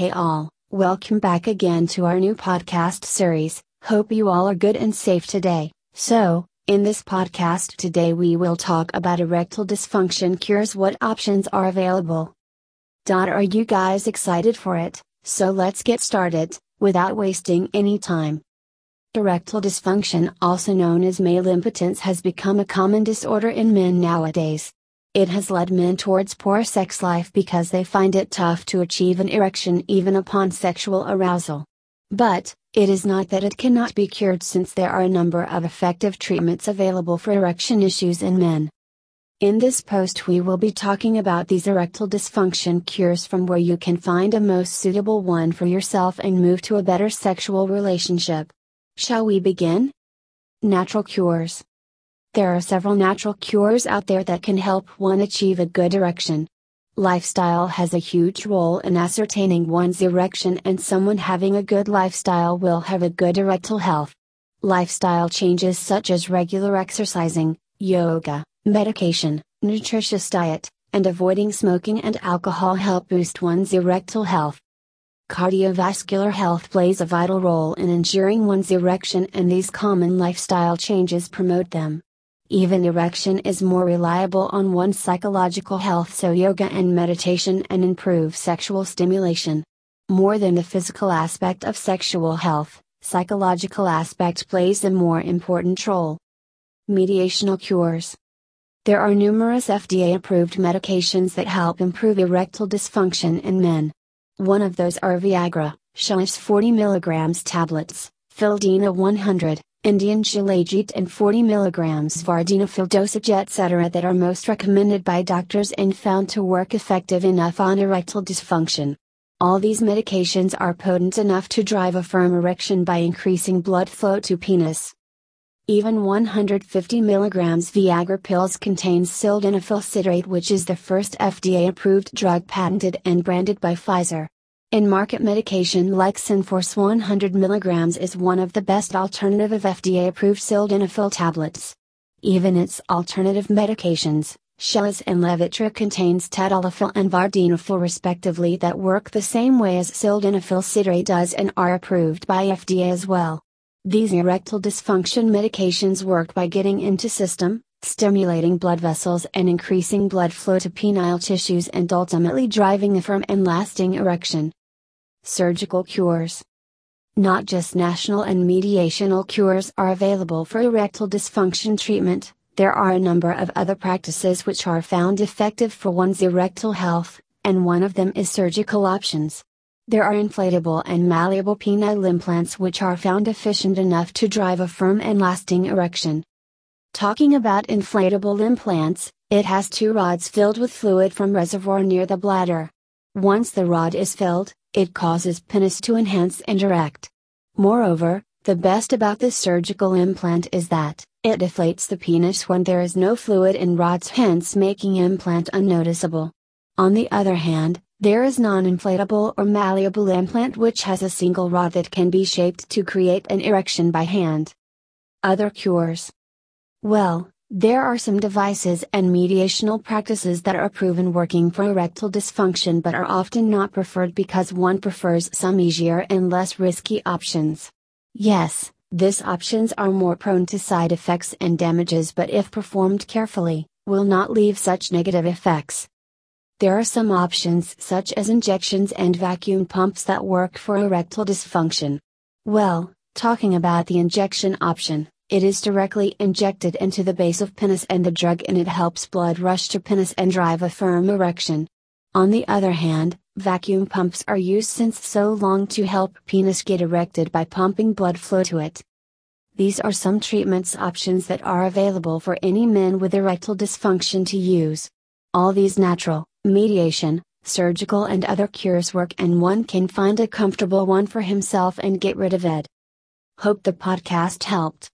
Hey all, welcome back again to our new podcast series. Hope you all are good and safe today. So, in this podcast today, we will talk about erectile dysfunction cures, what options are available. Dot, are you guys excited for it? So let's get started, without wasting any time. Erectile dysfunction, also known as male impotence, has become a common disorder in men nowadays. It has led men towards poor sex life because they find it tough to achieve an erection even upon sexual arousal. But, it is not that it cannot be cured since there are a number of effective treatments available for erection issues in men. In this post, we will be talking about these erectile dysfunction cures from where you can find a most suitable one for yourself and move to a better sexual relationship. Shall we begin? Natural cures. There are several natural cures out there that can help one achieve a good erection. Lifestyle has a huge role in ascertaining one's erection, and someone having a good lifestyle will have a good erectile health. Lifestyle changes such as regular exercising, yoga, medication, nutritious diet, and avoiding smoking and alcohol help boost one's erectile health. Cardiovascular health plays a vital role in ensuring one's erection, and these common lifestyle changes promote them. Even erection is more reliable on one's psychological health, so yoga and meditation and improve sexual stimulation. More than the physical aspect of sexual health, psychological aspect plays a more important role. Mediational cures. There are numerous FDA approved medications that help improve erectile dysfunction in men. One of those are Viagra, Shilajit 40 mg tablets, Fildena 100, Indian Shilajit and 40 mg Vardenafil dosage etc. that are most recommended by doctors and found to work effective enough on erectile dysfunction. All these medications are potent enough to drive a firm erection by increasing blood flow to penis. Even 150 mg Viagra pills contain sildenafil citrate which is the first FDA-approved drug patented and branded by Pfizer. In market medication like Cenforce 100 mg is one of the best alternative of FDA-approved sildenafil tablets. Even its alternative medications, Shilajit and Levitra contains tadalafil and vardenafil respectively that work the same way as sildenafil citrate does and are approved by FDA as well. These erectile dysfunction medications work by getting into system, stimulating blood vessels and increasing blood flow to penile tissues and ultimately driving a firm and lasting erection. Surgical cures. Not just national and mediational cures are available for erectile dysfunction treatment, there are a number of other practices which are found effective for one's erectile health, and one of them is surgical options. There are inflatable and malleable penile implants which are found efficient enough to drive a firm and lasting erection. Talking about inflatable implants, it has two rods filled with fluid from reservoir near the bladder. Once the rod is filled, it causes penis to enhance and erect. Moreover, the best about this surgical implant is that, it deflates the penis when there is no fluid in rods hence making implant unnoticeable. On the other hand, there is non-inflatable or malleable implant which has a single rod that can be shaped to create an erection by hand. Other cures. Well, there are some devices and mediational practices that are proven working for erectile dysfunction but are often not preferred because one prefers some easier and less risky options. Yes, these options are more prone to side effects and damages but if performed carefully, will not leave such negative effects. There are some options such as injections and vacuum pumps that work for erectile dysfunction. Well, talking about the injection option, it is directly injected into the base of penis and the drug in it helps blood rush to penis and drive a firm erection. On the other hand, vacuum pumps are used since so long to help penis get erected by pumping blood flow to it. These are some treatments options that are available for any men with erectile dysfunction to use. All these natural, mediation, surgical and other cures work and one can find a comfortable one for himself and get rid of it. Hope the podcast helped.